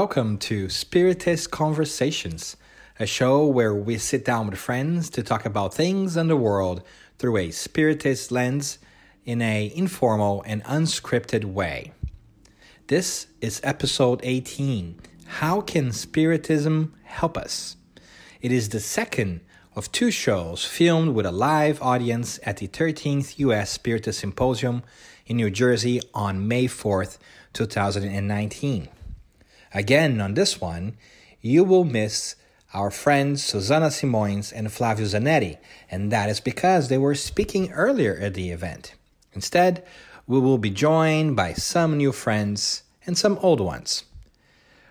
Welcome to Spiritist Conversations, a show where we sit down with friends to talk about things and the world through a spiritist lens in a informal and unscripted way. This is episode 18. How can spiritism help us? It is the second of two shows filmed with a live audience at the 13th US Spiritist Symposium in New Jersey on May 4th, 2019. Again, on this one, you will miss our friends Susanna Simões and Flavio Zanetti, and that is because they were speaking earlier at the event. Instead, we will be joined by some new friends and some old ones.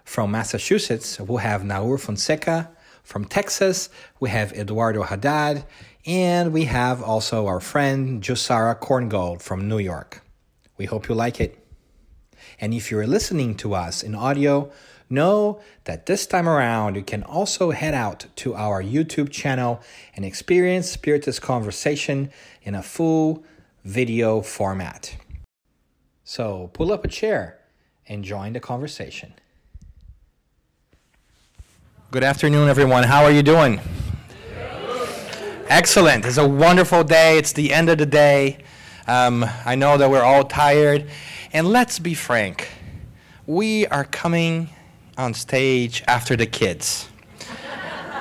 From Massachusetts, we'll have Naur Fonseca. From Texas, we have Eduardo Haddad. And we have also our friend Jussara Korngold from New York. We hope you like it. And if you're listening to us in audio, know that this time around you can also head out to our YouTube channel and experience Spiritist Conversation in a full video format. So pull up a chair and join the conversation. Good afternoon, everyone. How are you doing? Excellent. It's a wonderful day. It's the end of the day. Um, I know that we're all tired. And let's be frank, we are coming on stage after the kids.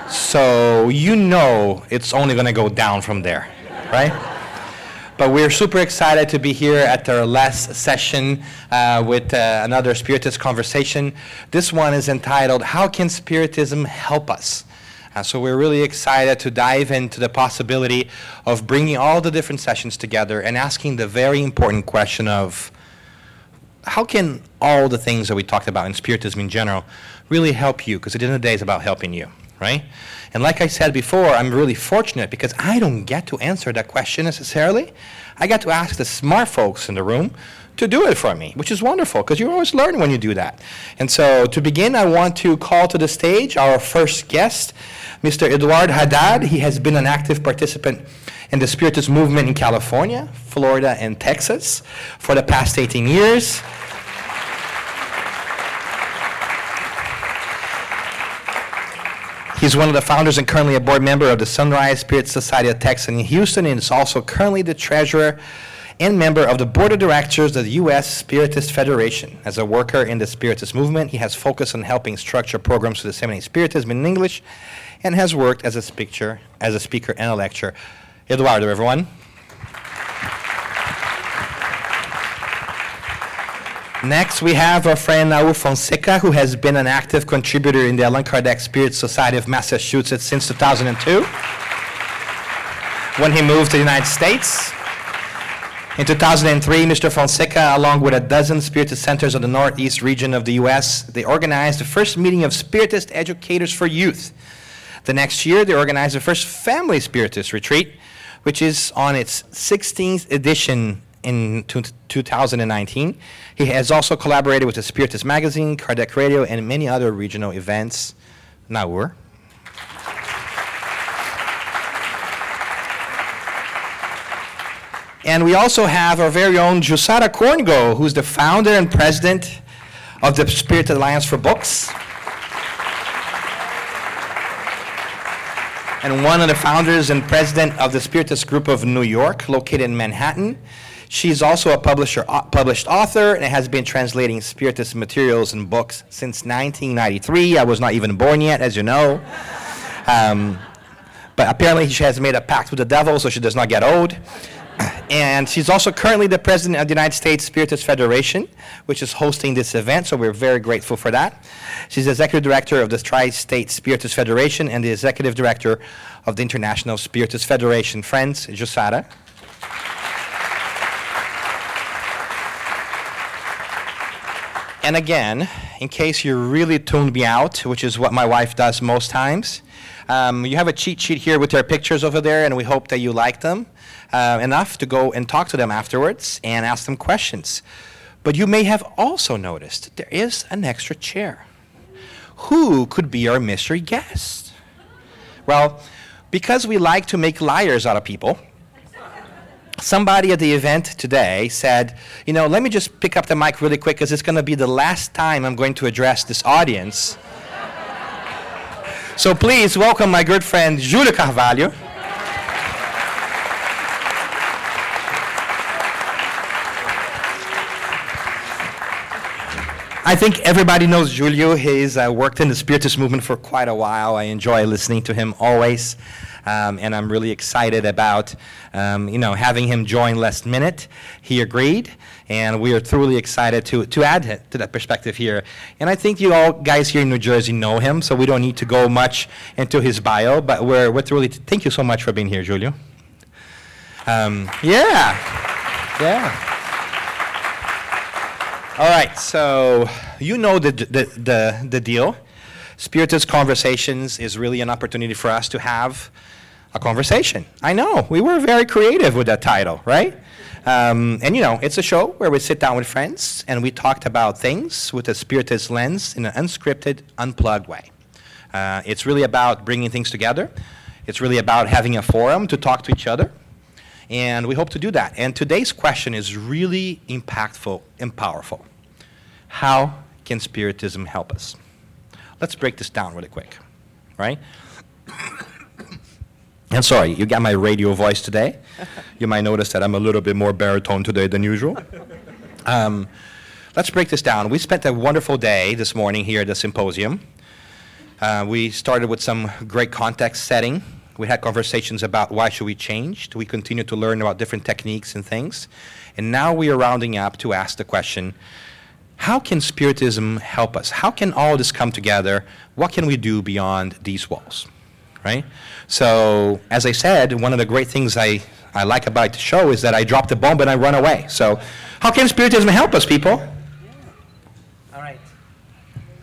so you know it's only going to go down from there, right? But we're super excited to be here at our last session uh, with uh, another Spiritist conversation. This one is entitled, How Can Spiritism Help Us? Uh, so we're really excited to dive into the possibility of bringing all the different sessions together and asking the very important question of how can all the things that we talked about in Spiritism in general really help you? Because at the end of the day, it's about helping you, right? And like I said before, I'm really fortunate because I don't get to answer that question necessarily. I get to ask the smart folks in the room to do it for me, which is wonderful because you always learn when you do that. And so to begin, I want to call to the stage our first guest, Mr. Eduard Haddad. He has been an active participant in the Spiritist movement in California, Florida, and Texas for the past 18 years. He's one of the founders and currently a board member of the Sunrise Spirit Society of Texas in Houston and is also currently the treasurer and member of the board of directors of the U.S. Spiritist Federation. As a worker in the Spiritist movement, he has focused on helping structure programs to disseminate Spiritism in English and has worked as a speaker, as a speaker and a lecturer. Eduardo, everyone. Next, we have our friend Naur Fonseca, who has been an active contributor in the Allan Kardec Spirit Society of Massachusetts since 2002, when he moved to the United States. In 2003, Mr. Fonseca, along with a dozen Spiritist centers of the Northeast region of the U.S., they organized the first meeting of Spiritist educators for youth. The next year, they organized the first Family Spiritist retreat, which is on its 16th edition in 2019. He has also collaborated with the Spiritist Magazine, Kardec Radio, and many other regional events. Naur. And we also have our very own Jussara Korngo, who's the founder and president of the Spirit Alliance for Books. And one of the founders and president of the Spiritist Group of New York, located in Manhattan. She's also a publisher, uh, published author and has been translating Spiritist materials and books since 1993. I was not even born yet, as you know. Um, but apparently, she has made a pact with the devil, so she does not get old. And she's also currently the president of the United States Spiritist Federation, which is hosting this event, so we're very grateful for that. She's the executive director of the Tri State Spiritist Federation and the executive director of the International Spiritist Federation. Friends, Jussara. And again, in case you really tuned me out, which is what my wife does most times, um, you have a cheat sheet here with their pictures over there, and we hope that you like them uh, enough to go and talk to them afterwards and ask them questions. But you may have also noticed there is an extra chair. Who could be our mystery guest? Well, because we like to make liars out of people, somebody at the event today said, you know, let me just pick up the mic really quick because it's going to be the last time I'm going to address this audience. so please welcome my good friend Júlio Carvalho. I think everybody knows Julio. He's uh, worked in the Spiritist movement for quite a while. I enjoy listening to him always. Um, and I'm really excited about, um, you know, having him join last minute. He agreed, and we are truly excited to, to add to that perspective here. And I think you all guys here in New Jersey know him, so we don't need to go much into his bio, but we're, we're truly, thank you so much for being here, Julio. Um, yeah, yeah. All right, so you know the, the, the, the deal. Spiritist Conversations is really an opportunity for us to have a conversation. I know, we were very creative with that title, right? Um, and you know, it's a show where we sit down with friends and we talked about things with a Spiritist lens in an unscripted, unplugged way. Uh, it's really about bringing things together. It's really about having a forum to talk to each other and we hope to do that. And today's question is really impactful and powerful. How can Spiritism help us? Let's break this down really quick, right? And sorry, you got my radio voice today. You might notice that I'm a little bit more baritone today than usual. Um, let's break this down. We spent a wonderful day this morning here at the symposium. Uh, we started with some great context setting we had conversations about why should we change. We continue to learn about different techniques and things. And now we are rounding up to ask the question, how can Spiritism help us? How can all this come together? What can we do beyond these walls? Right? So, as I said, one of the great things I, I like about the show is that I drop the bomb and I run away. So, how can Spiritism help us, people? All right.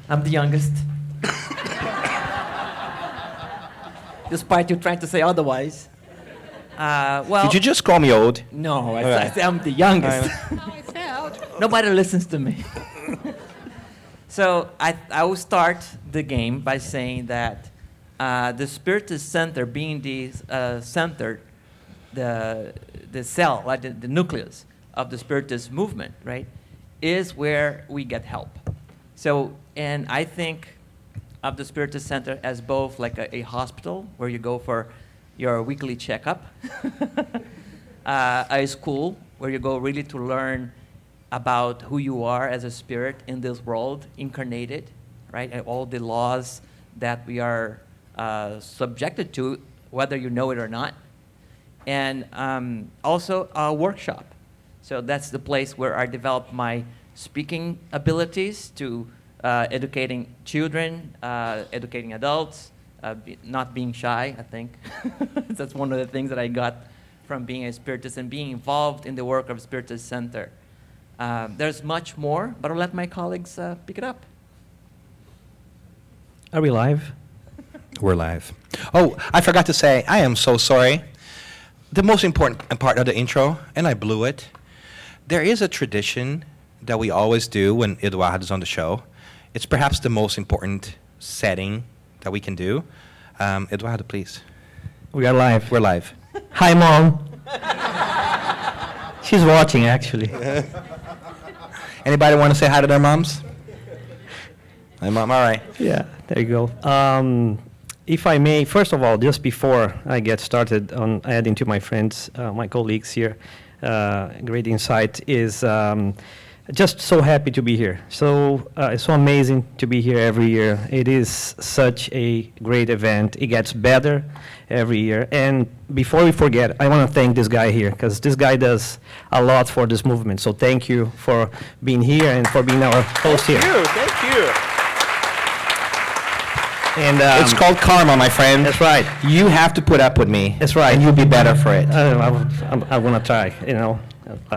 I'm the youngest. Despite you trying to say otherwise. Uh, well, Did you just call me old? No, I, said I am the youngest. Nobody listens to me. so I, I will start the game by saying that uh, the Spiritist center, being the uh, center, the, the cell, like the, the nucleus of the Spiritist movement, right, is where we get help. So, and I think of the Spiritist Center as both like a, a hospital where you go for your weekly checkup, uh, a school where you go really to learn about who you are as a spirit in this world, incarnated, right? And all the laws that we are uh, subjected to, whether you know it or not. And um, also a workshop. So that's the place where I develop my speaking abilities to educating children, uh, educating adults, uh, be, not being shy, I think. That's one of the things that I got from being a Spiritist and being involved in the work of Spiritist Center. Um, there's much more, but I'll let my colleagues uh, pick it up. Are we live? We're live. Oh, I forgot to say, I am so sorry. The most important part of the intro, and I blew it. There is a tradition that we always do when Eduardo is on the show it's perhaps the most important setting that we can do. Um, Eduardo, please. We are live. We're live. Hi, Mom. She's watching, actually. Anybody want to say hi to their moms? Hi, Mom. All right. Yeah, there you go. Um, if I may, first of all, just before I get started on adding to my friends, uh, my colleagues here, uh, great insight is. Um, just so happy to be here. So uh, it's so amazing to be here every year. It is such a great event. It gets better every year. And before we forget, I want to thank this guy here because this guy does a lot for this movement. So thank you for being here and for being our host thank here. Thank you. Thank you. And um, it's called karma, my friend. That's right. You have to put up with me. That's right. And you'll be better for it. I, I, I, I want to try. You know,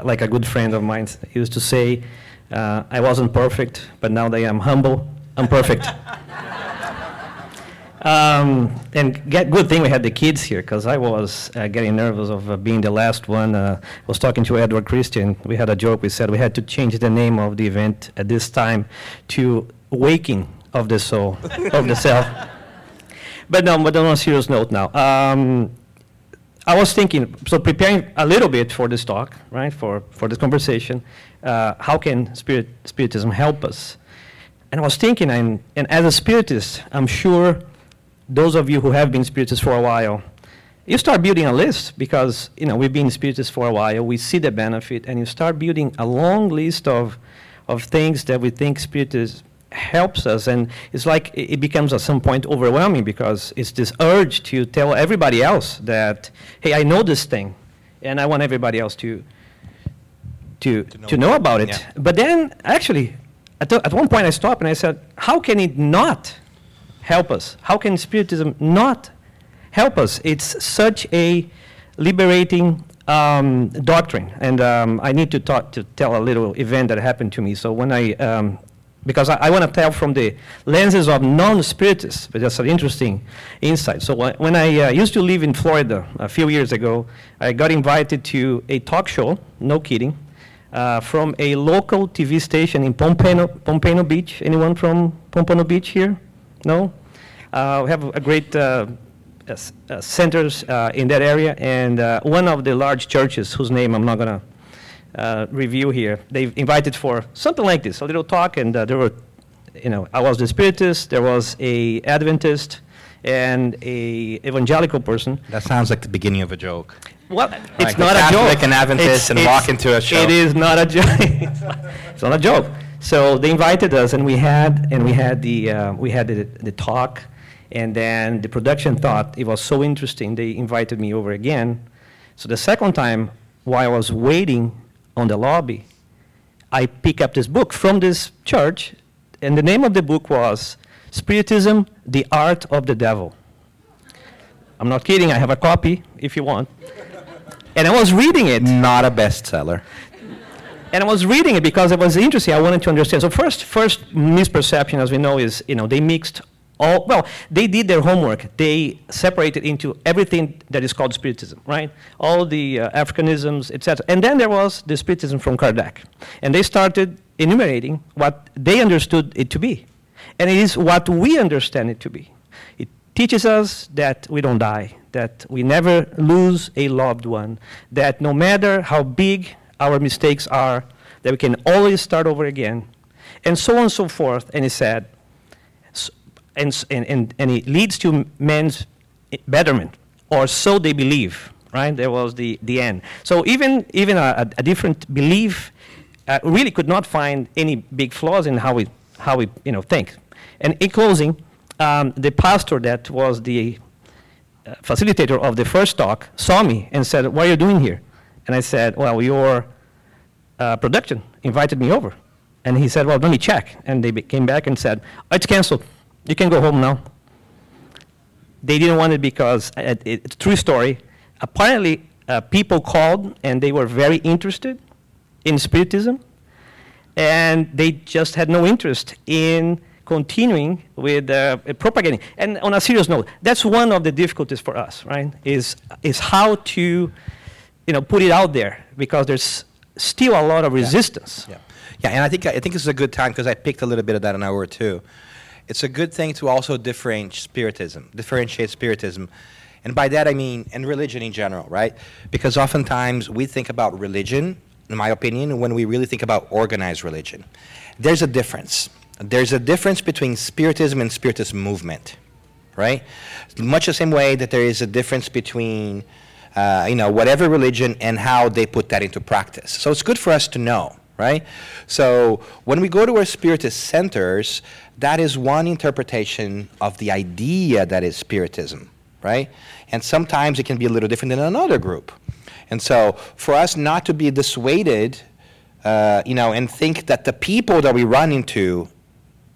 like a good friend of mine used to say, uh, I wasn't perfect, but now that I'm humble, I'm perfect. um, and get, good thing we had the kids here, because I was uh, getting nervous of uh, being the last one. Uh, I was talking to Edward Christian. We had a joke. We said we had to change the name of the event at this time to Waking of the Soul, of the Self. But no, but on a serious note now. Um, I was thinking, so preparing a little bit for this talk, right, for, for this conversation, uh, how can spirit, Spiritism help us? And I was thinking, and, and as a Spiritist, I'm sure those of you who have been Spiritists for a while, you start building a list because, you know, we've been Spiritists for a while, we see the benefit, and you start building a long list of, of things that we think Spiritism helps us. And it's like it becomes at some point overwhelming because it's this urge to tell everybody else that hey i know this thing and i want everybody else to to to know, to know about it. Yeah. but then actually at, the, at one point i stopped and i said how can it not help us? How can spiritism not help us? It's such a liberating um, doctrine. And um, i need to talk to tell a little event that happened to me. So when i um, because I, I want to tell from the lenses of non-spiritists, but that's an interesting insight. So wh when I uh, used to live in Florida a few years ago, I got invited to a talk show, no kidding, uh, from a local TV station in Pompano, Pompano Beach. Anyone from Pompano Beach here? No? Uh, we have a great uh, uh, centers uh, in that area, and one of the large churches, whose name I'm not going to uh, review here. They invited for something like this, a little talk, and uh, there were, you know, I was the Spiritist, there was a Adventist, and a evangelical person. That sounds like the beginning of a joke. Well, it's not a joke. Like an Adventist it's, and it's, walk into a show. It is not a joke. it's not a joke. So they invited us, and we had and we had the uh, we had the, the talk, and then the production thought it was so interesting they invited me over again. So the second time, while I was waiting on the lobby, I pick up this book from this church, and the name of the book was Spiritism, the Art of the Devil. I'm not kidding, I have a copy if you want. And I was reading it. Not a bestseller. And I was reading it because it was interesting. I wanted to understand. So first, first misperception, as we know, is you know they mixed all, well, they did their homework. They separated into everything that is called Spiritism, right? All the uh, Africanisms, etc. And then there was the Spiritism from Kardec. And they started enumerating what they understood it to be. And it is what we understand it to be. It teaches us that we don't die, that we never lose a loved one, that no matter how big our mistakes are, that we can always start over again, and so on and so forth. And he said, and, and, and it leads to men's betterment, or so they believe, right? There was the, the end. So even, even a, a different belief uh, really could not find any big flaws in how we, how we you know, think. And in closing, um, the pastor that was the uh, facilitator of the first talk saw me and said, what are you doing here? And I said, well, your uh, production invited me over. And he said, well, let me check. And they came back and said, oh, it's canceled. You can go home now. They didn't want it because, uh, it's a true story. Apparently, uh, people called and they were very interested in Spiritism, and they just had no interest in continuing with uh, propagating. And on a serious note, that's one of the difficulties for us, right? Is, is how to you know, put it out there because there's still a lot of resistance. Yeah, yeah. yeah and I think, I think this is a good time because I picked a little bit of that in hour two it's a good thing to also differentiate spiritism, differentiate spiritism. And by that I mean, and religion in general, right? Because oftentimes we think about religion, in my opinion, when we really think about organized religion. There's a difference. There's a difference between spiritism and spiritist movement, right? Much the same way that there is a difference between, uh, you know, whatever religion and how they put that into practice. So it's good for us to know, right? So when we go to our spiritist centers, that is one interpretation of the idea that is Spiritism, right? And sometimes it can be a little different than another group. And so for us not to be dissuaded, uh, you know, and think that the people that we run into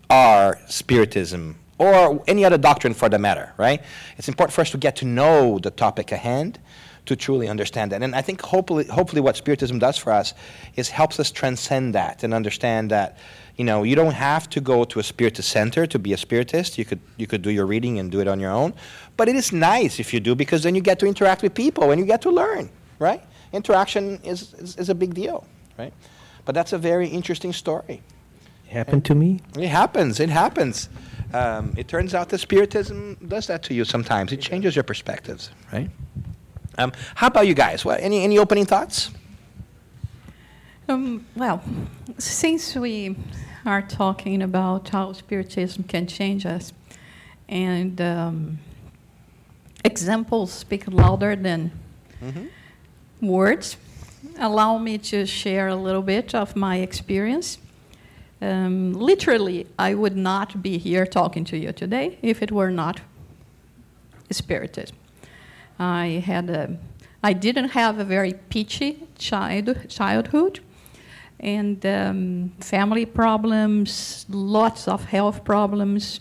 are Spiritism or any other doctrine for the matter, right? It's important for us to get to know the topic at hand to truly understand that. And I think hopefully, hopefully what Spiritism does for us is helps us transcend that and understand that you know, you don't have to go to a spiritist center to be a spiritist. You could, you could do your reading and do it on your own. But it is nice if you do because then you get to interact with people and you get to learn, right? Interaction is, is, is a big deal, right? But that's a very interesting story. It happened and to me? It happens. It happens. Um, it turns out that spiritism does that to you sometimes. It changes your perspectives, right? Um, how about you guys? What, any, any opening thoughts? Um, well, since we are talking about how Spiritism can change us, and um, examples speak louder than mm-hmm. words, allow me to share a little bit of my experience. Um, literally, I would not be here talking to you today if it were not spirited. I had a, I didn't have a very peachy child, childhood, and um, family problems, lots of health problems,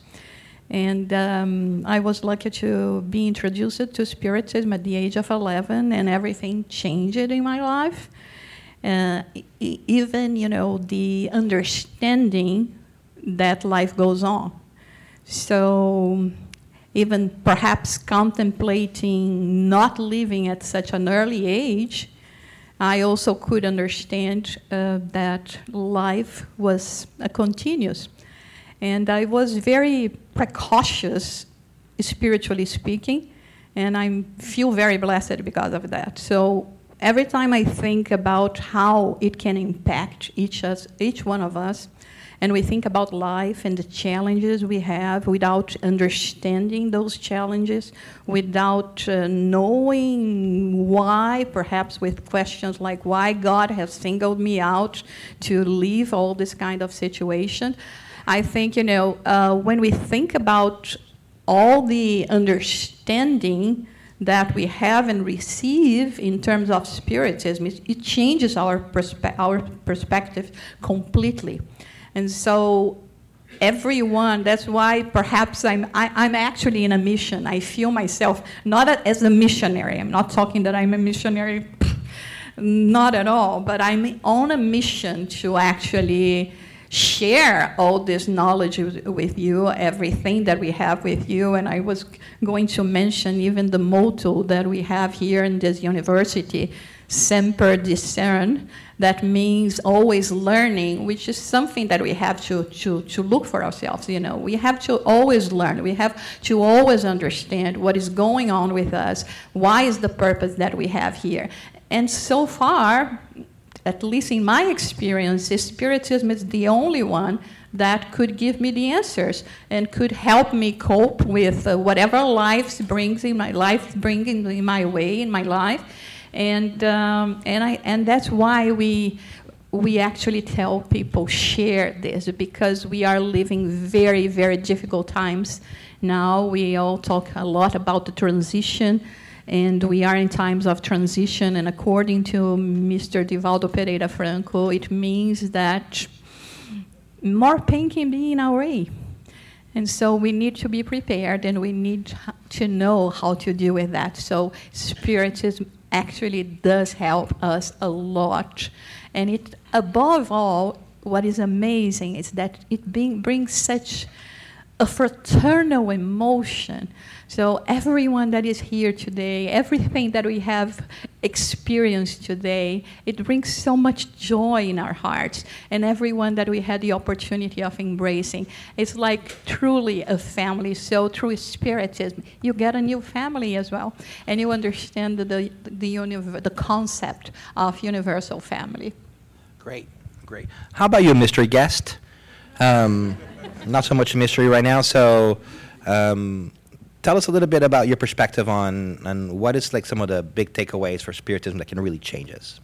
and um, I was lucky to be introduced to Spiritism at the age of 11, and everything changed in my life. Uh, even, you know, the understanding that life goes on. So, even perhaps contemplating not living at such an early age, I also could understand uh, that life was a continuous and I was very precautious, spiritually speaking, and I feel very blessed because of that. So every time I think about how it can impact each, us, each one of us, and we think about life and the challenges we have without understanding those challenges, without uh, knowing why, perhaps with questions like why God has singled me out to leave all this kind of situation. I think, you know, uh, when we think about all the understanding that we have and receive in terms of spiritism, it, changes our, perspe- our perspective completely. And so everyone that's why perhaps i'm I, am i am actually in a mission i feel myself not as a missionary i'm not talking that i'm a missionary not at all but i'm on a mission to actually share all this knowledge with you, everything that we have with you. And I was going to mention even the motto that we have here in this university, Semper Discens. That means always learning, which is something that we have to, to, to look for ourselves. You know, we have to always learn. We have to always understand what is going on with us. Why is the purpose that we have here? And so far, at least in my experience, Spiritism is the only one that could give me the answers and could help me cope with uh, whatever life brings in my life, bringing in my way in my life, and um, and I and that's why we we actually tell people share this because we are living very very difficult times now. We all talk a lot about the transition and we are in times of transition. And according to Mr. Divaldo Pereira Franco, it means that more pain can be in our way. And so we need to be prepared and we need to know how to deal with that. So Spiritism actually does help us a lot. And it, above all, what is amazing is that it being, brings such a fraternal emotion so, everyone that is here today, everything that we have experienced today, it brings so much joy in our hearts. And everyone that we had the opportunity of embracing, it's like truly a family. So, through Spiritism, you get a new family as well. And you understand the, the, the, the concept of universal family. Great, great. How about you, mystery guest? Um, not so much mystery right now, so. Um, tell us a little bit about your perspective on, on what is like some of the big takeaways for spiritism that can really change us.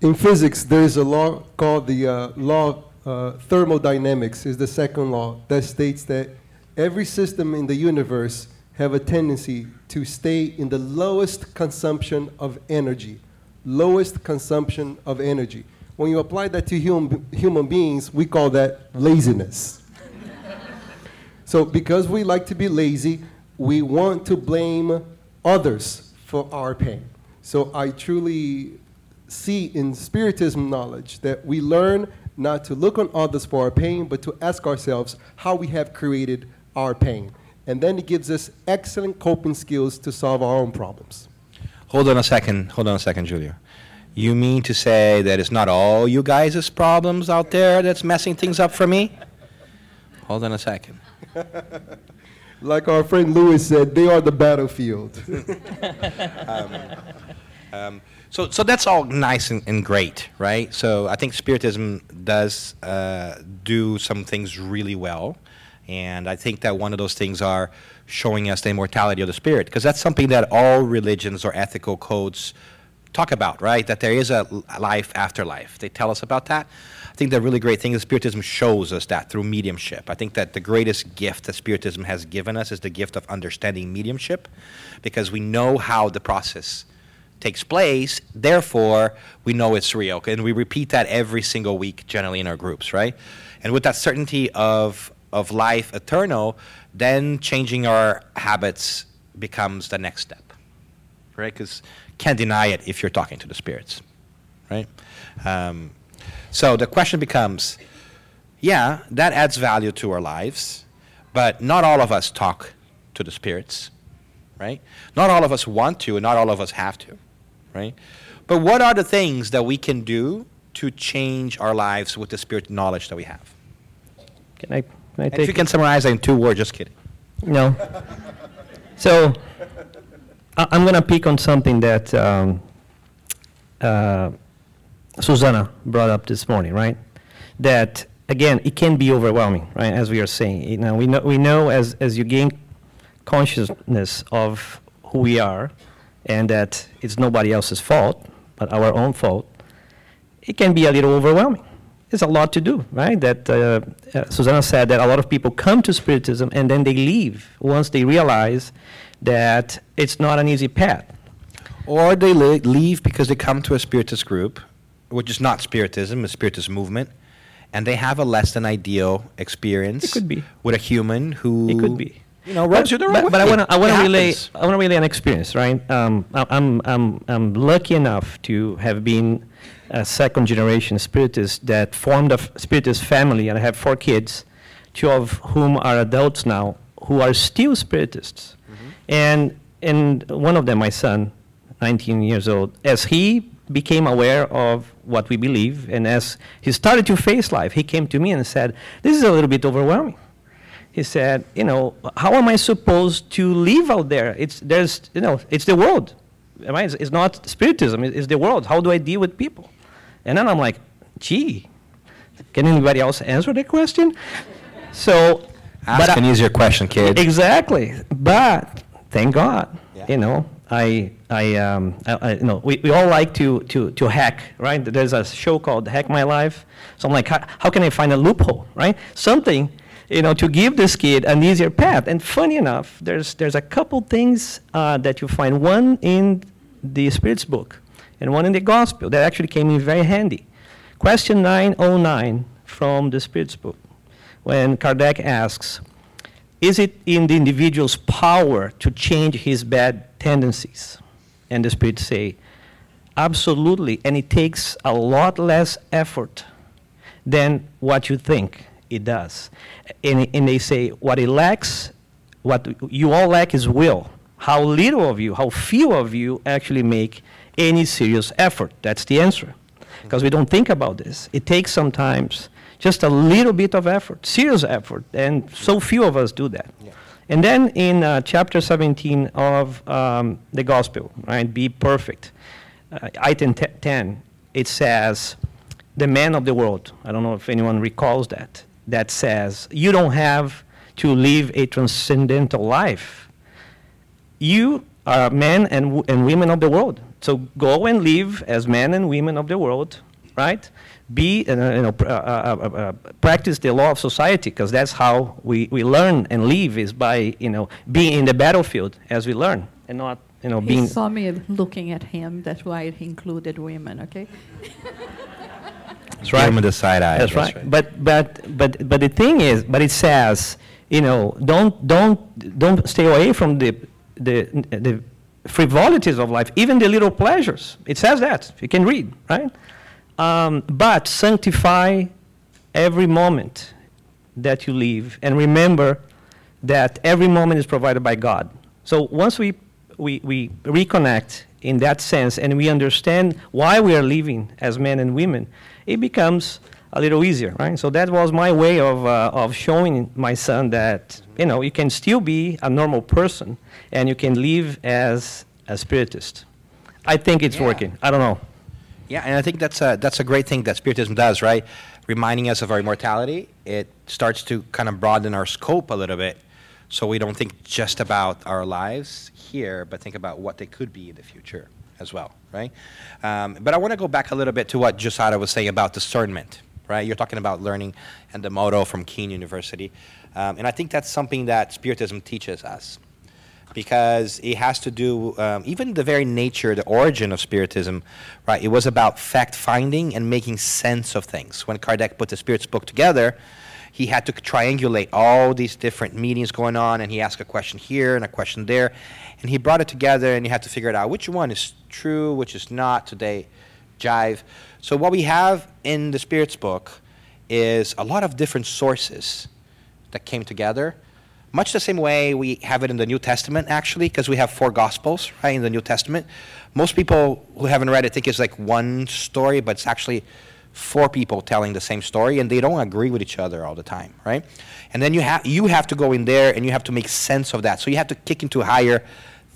In physics, there is a law called the uh, law of uh, thermodynamics. is the second law that states that every system in the universe have a tendency to stay in the lowest consumption of energy. Lowest consumption of energy. When you apply that to hum, human beings, we call that laziness. So, because we like to be lazy, we want to blame others for our pain. So, I truly see in Spiritism knowledge that we learn not to look on others for our pain, but to ask ourselves how we have created our pain. And then it gives us excellent coping skills to solve our own problems. Hold on a second. Hold on a second, Julio. You mean to say that it's not all you guys' problems out there that's messing things up for me? Hold on a second. like our friend Louis said, they are the battlefield. um, um, so, so that's all nice and, and, great, right? So I think Spiritism does uh, do some things really well. And I think that one of those things are showing us the immortality of the spirit, because that's something that all religions or ethical codes talk about, right? That there is a life after life. They tell us about that. I think the really great thing is Spiritism shows us that through mediumship. I think that the greatest gift that Spiritism has given us is the gift of understanding mediumship, because we know how the process takes place. Therefore, we know it's real, and we repeat that every single week, generally in our groups, right? And with that certainty of of life eternal, then changing our habits becomes the next step, right? Because can't deny it if you're talking to the spirits, right? Um, so the question becomes, yeah, that adds value to our lives, but not all of us talk to the spirits, right? Not all of us want to, and not all of us have to, right? But what are the things that we can do to change our lives with the spirit knowledge that we have? Can I Can I if you can summarize it in two words, just kidding. No. so I, am going to pick on something that um, uh, Susanna brought up this morning, right? That again, it can be overwhelming, right? As we are saying, you know, we know we know as as you gain consciousness of who we are, and that it's nobody else's fault but our own fault. It can be a little overwhelming it's a lot to do, right? That uh, uh, Susanna said that a lot of people come to Spiritism and then they leave once they realize that it's not an easy path. Or they li- leave because they come to a Spiritist group, which is not Spiritism, a Spiritist movement, and they have a less than ideal experience. It could be with a human who. It could be. You know, rubs you the wrong but, but I want to I want to relay I want to relay an experience, right? Um, I, I'm I'm I'm lucky enough to have been a second generation spiritist that formed a spiritist family, and I have four kids, two of whom are adults now, who are still spiritists. And, and one of them, my son, 19 years old, as he became aware of what we believe, and as he started to face life, he came to me and said, This is a little bit overwhelming. He said, You know, how am I supposed to live out there? It's, there's, you know, it's the world. It's, it's not spiritism, it's the world. How do I deal with people? And then I'm like, gee, can anybody else answer that question? So, ask an I, easier question, kid. Exactly, but thank God, yeah. you know, I, I, um, I, I, you know, we, we all like to, to, to hack, right? There's a show called Hack My Life. So I'm like, how, how can I find a loophole, right? Something, you know, to give this kid an easier path. And funny enough, there's, there's a couple things uh, that you find. One in the Spirit's book, and one in the Gospel that actually came in very handy. Question 909 from the Spirit's book, when Kardec asks, Is it in the individual's power to change his bad tendencies? And the Spirits say, Absolutely, and it takes a lot less effort than what you think it does. And, and they say, What it lacks, what you all lack is will. How little of you, how few of you actually make any serious effort. That's the answer. Because we don't think about this. It takes sometimes just a little bit of effort, serious effort, and so few of us do that. Yeah. And then in uh, chapter 17 of um, the Gospel, right, be perfect, uh, item t- 10, it says, the man of the world, I don't know if anyone recalls that, that says, you don't have to live a transcendental life. You are men and, w- and women of the world. So go and live as men and women of the world, right? Be, uh, you know, pr- uh, uh, uh, uh practice the law of society, because that's how we, we learn and live is by, you know, being in the battlefield as we learn, and not, you know, he being. He saw me looking at him. That's why he included women. Okay. That's right. Give him the side eye. That's, that's right. right. But but but but the thing is, but it says, you know, don't don't don't stay away from the the the frivolities of life, even the little pleasures. It says that. You can read, right? Um, but sanctify every moment that you live and remember that every moment is provided by God. So once we, we, we reconnect in that sense and we understand why we are living as men and women, it becomes a little easier, right? So that was my way of, uh, of showing my son that, you know, you can still be a normal person and you can live as a spiritist. I think it's Yeah. working. I don't know. Yeah, and I think that's a, that's a great thing that Spiritism does, right? Reminding us of our immortality, it starts to kind of broaden our scope a little bit so we don't think just about our lives here, but think about what they could be in the future as well, right? Um, but I want to go back a little bit to what Jussara was saying about discernment, right? You're talking about learning and the motto from Kean University. Um, and I think that's something that Spiritism teaches us because it has to do um, even the very nature the origin of spiritism right it was about fact finding and making sense of things. When kardec put the spirits book together he had to triangulate all these different meetings going on and he asked a question here and a question there and he brought it together and you had to figure it out which one is true which is not today jive. So what we have in the spirits book is a lot of different sources that came together much the same way we have it in the New Testament, actually, because we have four Gospels, right, in the New Testament. Most people who haven't read it think it's like one story, but it's actually four people telling the same story, and they don't agree with each other all the time, right? And then you have you have to go in there and you have to make sense of that. So you have to kick into higher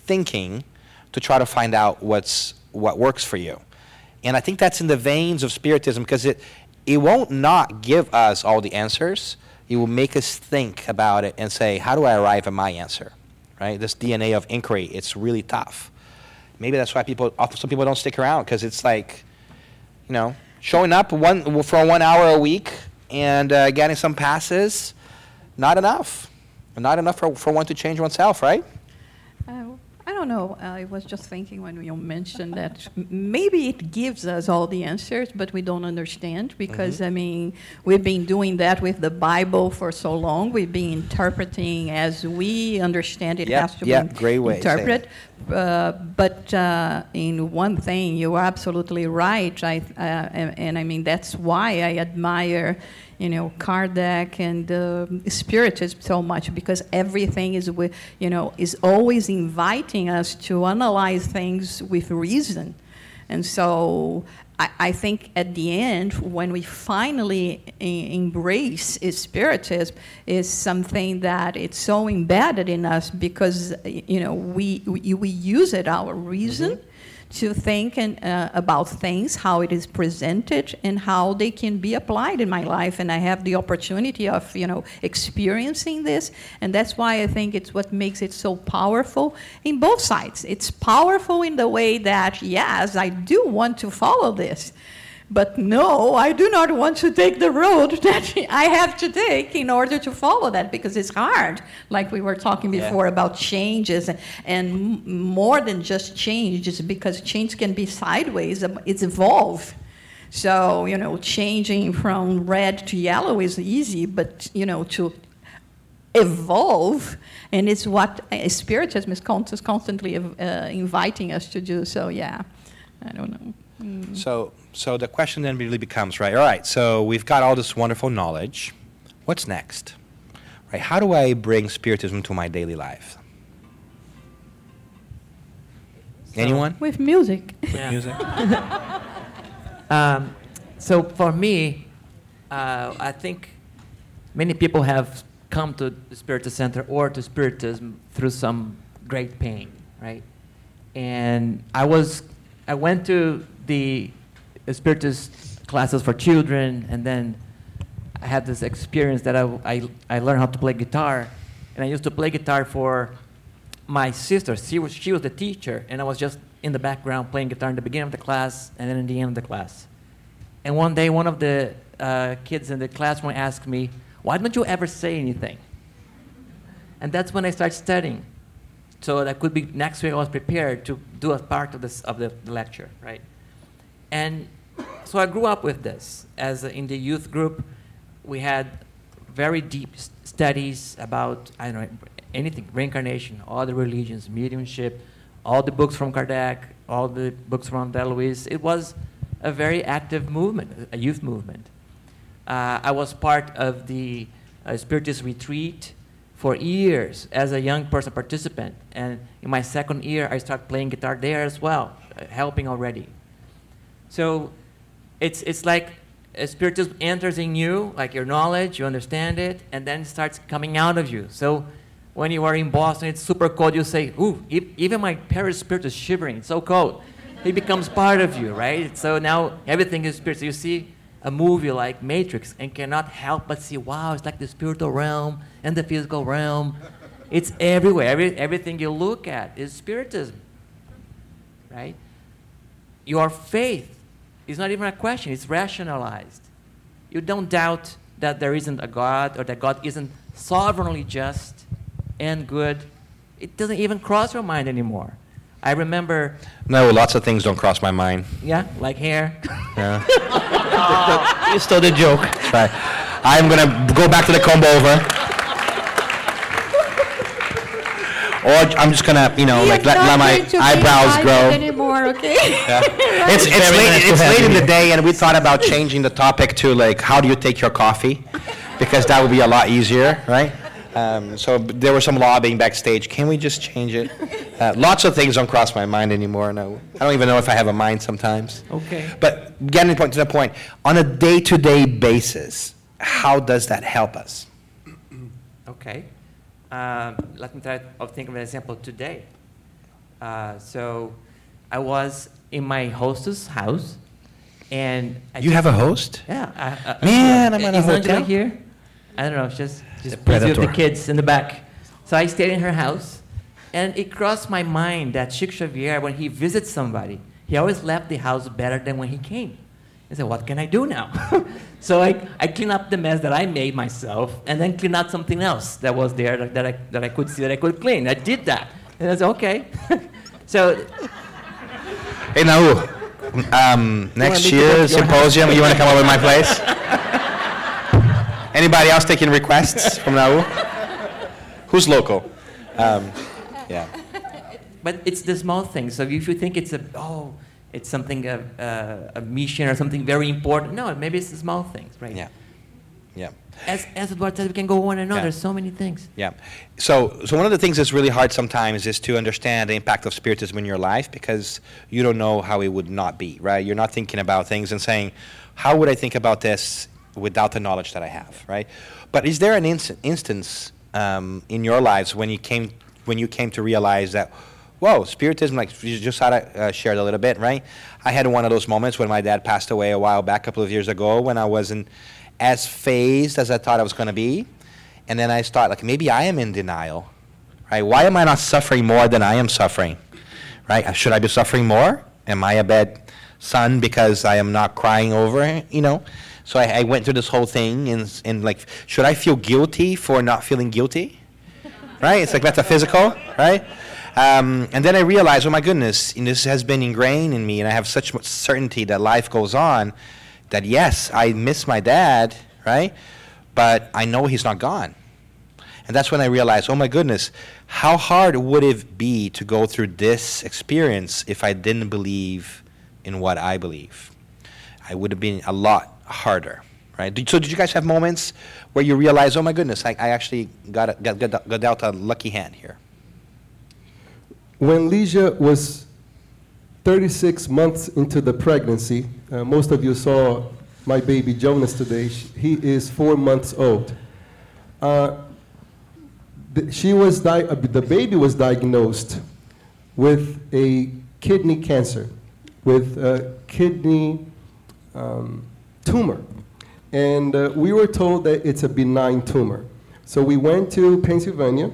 thinking to try to find out what's what works for you. And I think that's in the veins of Spiritism because it it won't not give us all the answers it will make us think about it and say, how do I arrive at my answer? Right? This DNA of inquiry, it's really tough. Maybe that's why people, some people don't stick around because it's like, you know, showing up one for one hour a week and uh, getting some passes, not enough. Not enough for, for one to change oneself, right? I don't know. I was just thinking when you mentioned that maybe it gives us all the answers, but we don't understand because, I mean, we've been doing that with the Bible for so long. We've been interpreting as we understand it Yeah, has to yeah, be great way of saying it. interpreted. Uh, but uh, in one thing, you are absolutely right. I, uh, and, and I mean, that's why I admire, you know, Kardec and uh, Spiritism so much because everything is, with, you know, is always inviting us to analyze things with reason. And so I, I think at the end, when we finally e- embrace spiritism, is something that it's so embedded in us because you know we we, we use it our reason. To think and, uh, about things, how it is presented, and how they can be applied in my life, and I have the opportunity of, you know, experiencing this, and that's why I think it's what makes it so powerful in both sides. It's powerful in the way that, yes, I do want to follow this, but no, I do not want to take the road that I have to take in order to follow that because it's hard. Like we were talking Yeah. before about changes and, more than just changes because change can be sideways, um, it's evolve. So, you know, changing from red to yellow is easy, but, you know, to evolve, and it's what Spiritism is constantly uh, inviting us to do. So, yeah, I don't know. So, so the question then really becomes, right? All right, so we've got all this wonderful knowledge. What's next? Right? How do I bring spiritism to my daily life? Anyone? With music. Yeah. Music? Um, so for me, uh, I think many people have come to the Spiritist Center or to Spiritism through some great pain, right? And I was, I went to the Spiritist classes for children, and then I had this experience that I, I, I learned how to play guitar, and I used to play guitar for my sister. She was, she was the teacher, and I was just in the background playing guitar in the beginning of the class and then in the end of the class. And one day, one of the uh, kids in the classroom asked me, Why don't you ever say anything? And that's when I started studying. So that could be next week I was prepared to do a part of, this, of the, lecture, right? And so I grew up with this. As in the youth group, we had very deep studies about, I don't know, anything, reincarnation, all the religions, mediumship, all the books from Kardec, all the books from Deluise. It was a very active movement, a youth movement. Uh, I was part of the uh, Spiritist retreat for years as a young person participant. And in my second year, I started playing guitar there as well, uh, helping already. So it's, it's like a spiritism enters in you, like your knowledge, you understand it, and then it starts coming out of you. So when you are in Boston, it's super cold, you say, ooh, even my perispirit is shivering, it's so cold. It becomes part of you, right? So now everything is spirit. So you see a movie like Matrix and cannot help but see, wow, it's like the spiritual realm and the physical realm. It's everywhere. Every, everything you look at is spiritism, right? Your faith is not even a question, it's rationalized. You don't doubt that there isn't a God or that God isn't sovereignly just and good. It doesn't even cross your mind anymore. I remember, No, lots of things don't cross my mind. yeah, like hair. Yeah. You stole the joke. Right. I'm gonna go back to the comb over. Or I'm just gonna, you know, like let, let my eyebrows grow. anymore, okay? Yeah. It's, it's Very late, nice to it's have late you in the day, and we thought about changing the topic to like, how do you take your coffee? Because that would be a lot easier, right? Um, so b- there was some lobbying backstage. Can we just change it? Uh, lots of things don't cross my mind anymore. No, I don't even know if I have a mind sometimes. Okay. But getting point to the point, on a day-to-day basis, how does that help us? Okay. Um, let me try to think of an example today. Uh, so I was in my hostess house, and I You just- have a host? Yeah. I, I, Man, I'm in a is Angela hotel. here? I don't know. Just just busy with the kids in the back. So I stayed in her house, and it crossed my mind that Chico Xavier, when he visits somebody, he always left the house better than when he came. I said, what can I do now? so I, I clean up the mess that I made myself, and then clean out something else that was there that, that, I, that I could see that I could clean. I did that. And I said, okay. so Hey, Nau, um, next year come to your symposium, you want to come over to my place? Anybody else taking requests from Nau? Who's local? Um, yeah. But it's the small things. So if you think it's a oh, it's something a, a, a mission or something very important, no, maybe it's the small things, right? Yeah. Yeah. As as Eduardo said, we can go on and on. Yeah. There's so many things. Yeah. So, so one of the things that's really hard sometimes is to understand the impact of spiritism in your life because you don't know how it would not be, right? You're not thinking about things and saying, how would I think about this without the knowledge that I have, right? But is there an inst- instance um, in your lives when you came when you came to realize that, whoa, spiritism, like you just had uh, shared a little bit, right? I had one of those moments when my dad passed away a while back, a couple of years ago, when I wasn't as phased as I thought I was going to be. And then I thought, like maybe I am in denial, right? Why am I not suffering more than I am suffering, right? Should I be suffering more? Am I a bad son because I am not crying over? You know. So I, I went through this whole thing and and like, should I feel guilty for not feeling guilty? Right? It's like metaphysical, right? Um, and then I realized, oh my goodness, this has been ingrained in me, and I have such certainty that life goes on. That yes, I miss my dad, right? But I know he's not gone. And that's when I realized, oh my goodness, how hard would it be to go through this experience if I didn't believe in what I believe? I would have been a lot harder, right? So did you guys have moments where you realize, oh my goodness, I, I actually got, a, got, got, got dealt a lucky hand here? When Leisha was 36 months into the pregnancy, uh, most of you saw my baby Jonas today. Sh- He is four months old. Uh, th- she was uh, the baby was diagnosed with a kidney cancer, with a kidney um, tumor. And uh, we were told that it's a benign tumor. So we went to Pennsylvania,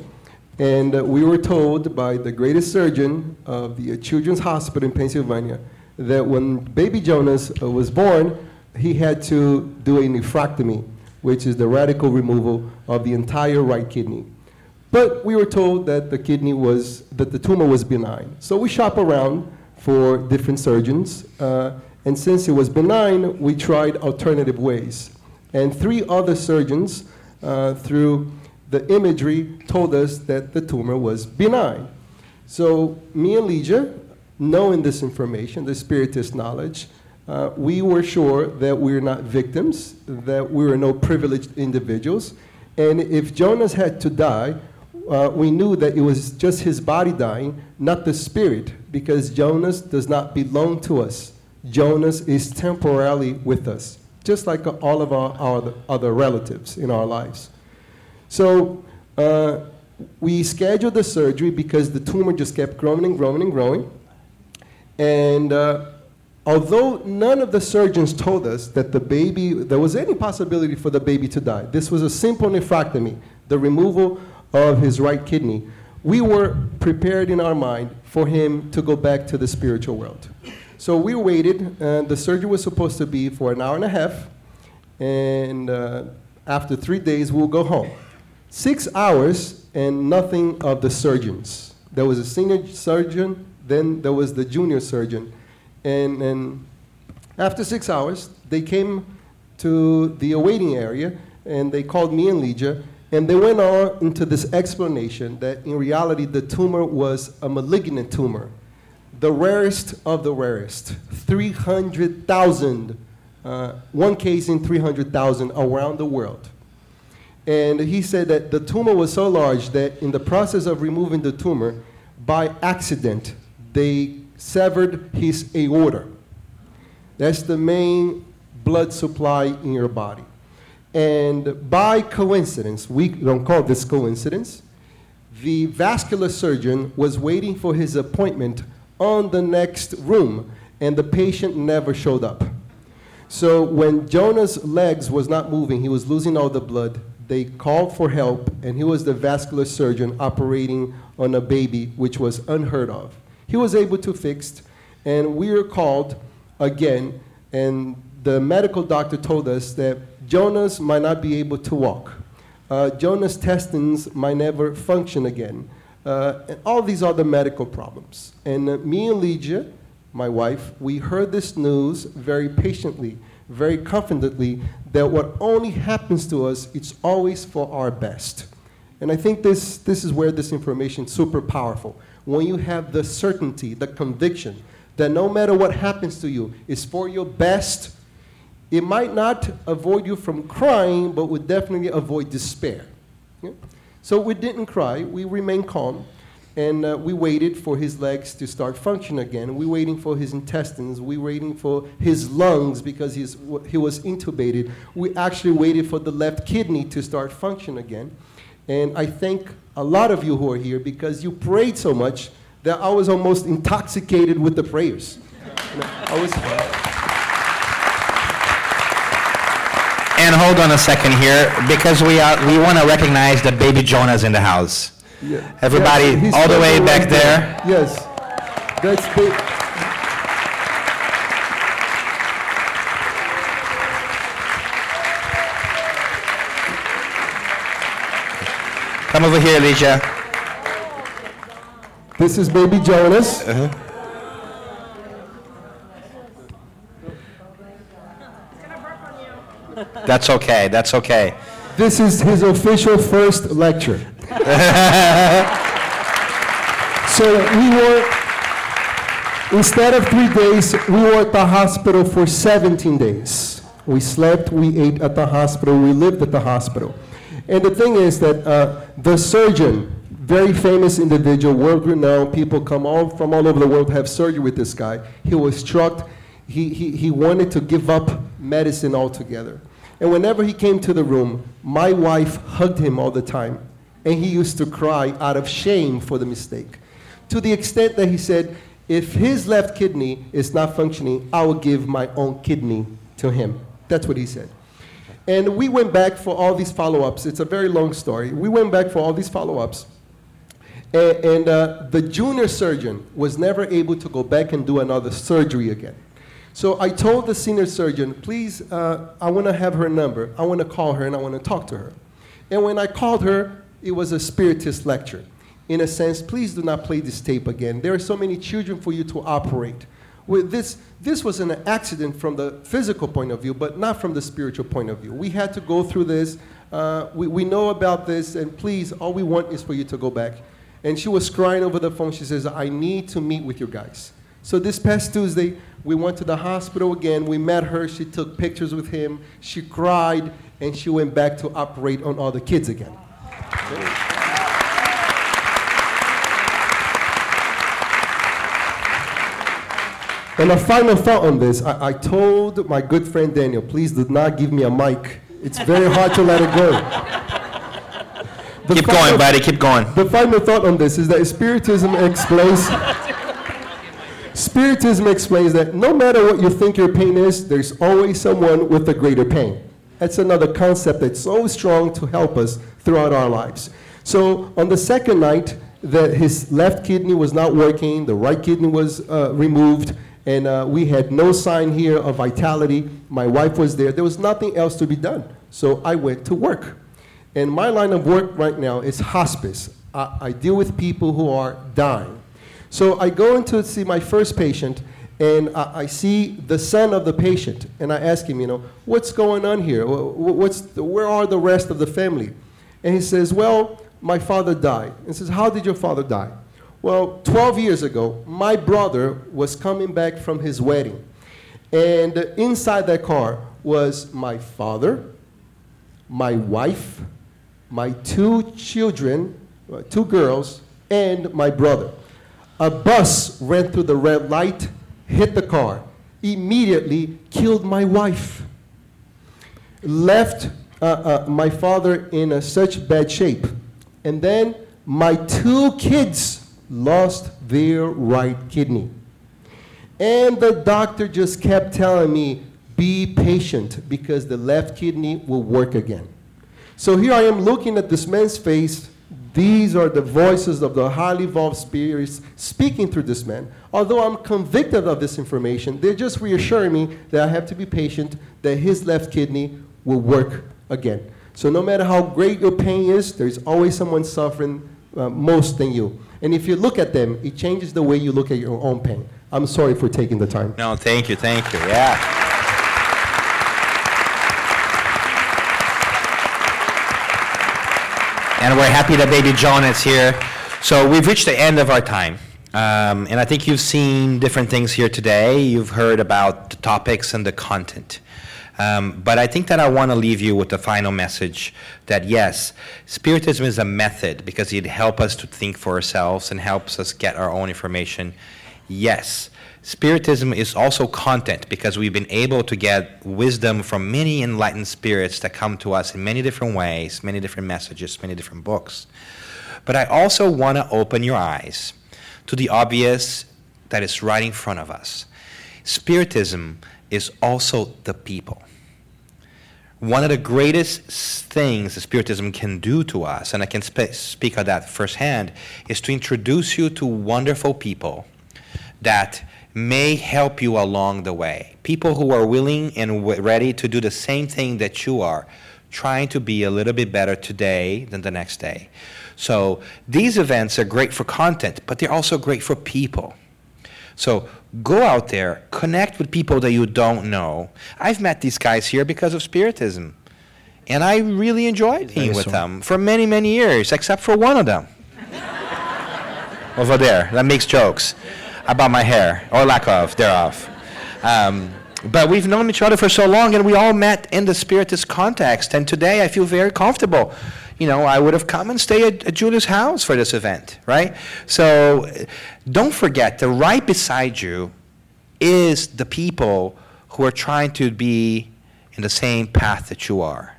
and uh, we were told by the greatest surgeon of the uh, Children's Hospital in Pennsylvania that when baby Jonas uh, was born, he had to do a nephrectomy, which is the radical removal of the entire right kidney. But we were told that the kidney was, that the tumor was benign. So we shop around for different surgeons, uh, and since it was benign, we tried alternative ways. And three other surgeons, uh, through the imagery, told us that the tumor was benign. So me and Leisha, knowing this information, the spiritist knowledge, uh, we were sure that we're not victims, that we were no privileged individuals. And if Jonas had to die, uh, we knew that it was just his body dying, not the spirit, because Jonas does not belong to us. Jonas is temporarily with us. just like all of our, our other relatives in our lives. So uh, we scheduled the surgery because the tumor just kept growing and growing and growing. And uh, although none of the surgeons told us that the baby, there was any possibility for the baby to die, this was a simple nephrectomy, the removal of his right kidney. We were prepared in our mind for him to go back to the spiritual world. So we waited, and the surgery was supposed to be for an hour and a half, and uh, after three days, we'll go home. Six hours, and nothing of the surgeons. There was a senior surgeon, then there was the junior surgeon. And, and after six hours, they came to the awaiting area, and they called me and Lydia, and they went on into this explanation that in reality the tumor was a malignant tumor, the rarest of the rarest, 300,000, uh, one case in 300,000 around the world. And he said that the tumor was so large that in the process of removing the tumor, by accident, they severed his aorta. That's the main blood supply in your body. And by coincidence, we don't call this coincidence, the vascular surgeon was waiting for his appointment on the next room, and the patient never showed up. So when Jonas' legs was not moving, he was losing all the blood, they called for help, and he was the vascular surgeon operating on a baby, which was unheard of. He was able to fix, and we were called again, and the medical doctor told us that Jonas might not be able to walk. Uh, Jonas' intestines might never function again. Uh, and all these other medical problems. And uh, me and Lydia, my wife, we heard this news very patiently very confidently that what only happens to us, it's always for our best. And I think this, this is where this information is super powerful. When you have the certainty, the conviction that no matter what happens to you it's for your best, it might not avoid you from crying, but would definitely avoid despair. Yeah? So we didn't cry, we remained calm. And uh, we waited for his legs to start function again. We waiting for his intestines. We waiting for his lungs because he's, he was intubated. We actually waited for the left kidney to start function again. And I thank a lot of you who are here because you prayed so much that I was almost intoxicated with the prayers. I was. And hold on a second here, because we are, we want to recognize that baby Jonah's in the house. Yeah. Everybody Yes, all the way back right there. Yes. That's the. Come over here, Alicia. This is baby Jonas. Uh-huh. That's okay, that's okay. This is his official first lecture. so we were, instead of three days, we were at the hospital for 17 days. We slept, we ate at the hospital, we lived at the hospital. And the thing is that uh, the surgeon, very famous individual, world renowned, people come all from all over the world have surgery with this guy. He was struck, he, he, he wanted to give up medicine altogether. And whenever he came to the room, my wife hugged him all the time. And he used to cry out of shame for the mistake. To the extent that he said, if his left kidney is not functioning, I will give my own kidney to him. That's what he said. And we went back for all these follow ups. It's a very long story. We went back for all these follow ups. And, and uh, the junior surgeon was never able to go back and do another surgery again. So I told the senior surgeon, please, uh, I want to have her number. I want to call her and I want to talk to her. And when I called her, it was a spiritist lecture. In a sense, please do not play this tape again. There are so many children for you to operate. With this, this was an accident from the physical point of view, but not from the spiritual point of view. We had to go through this. Uh, we, we know about this, and please, all we want is for you to go back. And she was crying over the phone. She says, I need to meet with you guys. So this past Tuesday, we went to the hospital again. We met her. She took pictures with him. She cried, and she went back to operate on all the kids again. And a final thought on this. I, I told my good friend Daniel, please do not give me a mic. It's very hard to let it go. The keep final- going, buddy. Keep going. The final thought on this is that Spiritism explains. Spiritism explains that no matter what you think your pain is, there's always someone with a greater pain. That's another concept that's so strong to help us throughout our lives. So on the second night, that his left kidney was not working, the right kidney was uh, removed, and uh, we had no sign here of vitality. My wife was there. There was nothing else to be done. So I went to work. And my line of work right now is hospice. I, I deal with people who are dying. So I go in to see my first patient, and I, I see the son of the patient, and I ask him, you know, what's going on here? Wh- wh- What's the, where are the rest of the family? And he says, well, my father died. And says, how did your father die? Well, 12 years ago, my brother was coming back from his wedding. And inside that car was my father, my wife, my two children, uh, two girls, and my brother. A bus ran through the red light, hit the car, immediately killed my wife, left uh, uh, my father in a such bad shape. And then my two kids lost their right kidney. And the doctor just kept telling me, be patient because the left kidney will work again. So here I am looking at this man's face. These are the voices of the highly evolved spirits speaking through this man. Although I'm convicted of this information, they're just reassuring me that I have to be patient, that his left kidney will work again. So no matter how great your pain is, there's always someone suffering uh, most than you. And if you look at them, it changes the way you look at your own pain. I'm sorry for taking the time. No, thank you, thank you. Yeah. And we're happy that baby John is here. So we've reached the end of our time. Um, and I think you've seen different things here today. You've heard about the topics and the content. Um, but I think that I want to leave you with the final message that yes, Spiritism is a method because it helps us to think for ourselves and helps us get our own information. Yes, Spiritism is also content because we've been able to get wisdom from many enlightened spirits that come to us in many different ways, many different messages, many different books. But I also want to open your eyes to the obvious that is right in front of us. Spiritism is also the people. One of the greatest things that Spiritism can do to us, and I can spe- speak of that firsthand, is to introduce you to wonderful people that may help you along the way. People who are willing and w- ready to do the same thing that you are, trying to be a little bit better today than the next day. So these events are great for content, but they're also great for people. So go out there, connect with people that you don't know. I've met these guys here because of Spiritism. And I really enjoyed being with them for many, many years, except for one of them. Over there, that makes jokes about my hair, or lack of, thereof. Um, but we've known each other for so long, and we all met in the Spiritist context. And today I feel very comfortable. You know, I would have come and stayed at, at Julia's house for this event, right? So don't forget that right beside you is the people who are trying to be in the same path that you are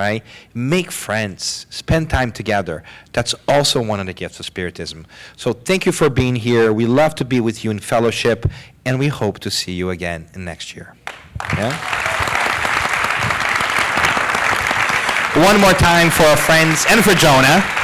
right? Make friends, spend time together. That's also one of the gifts of Spiritism. So thank you for being here. We love to be with you in fellowship, and we hope to see you again in next year. Yeah? One more time for our friends and for Jonah.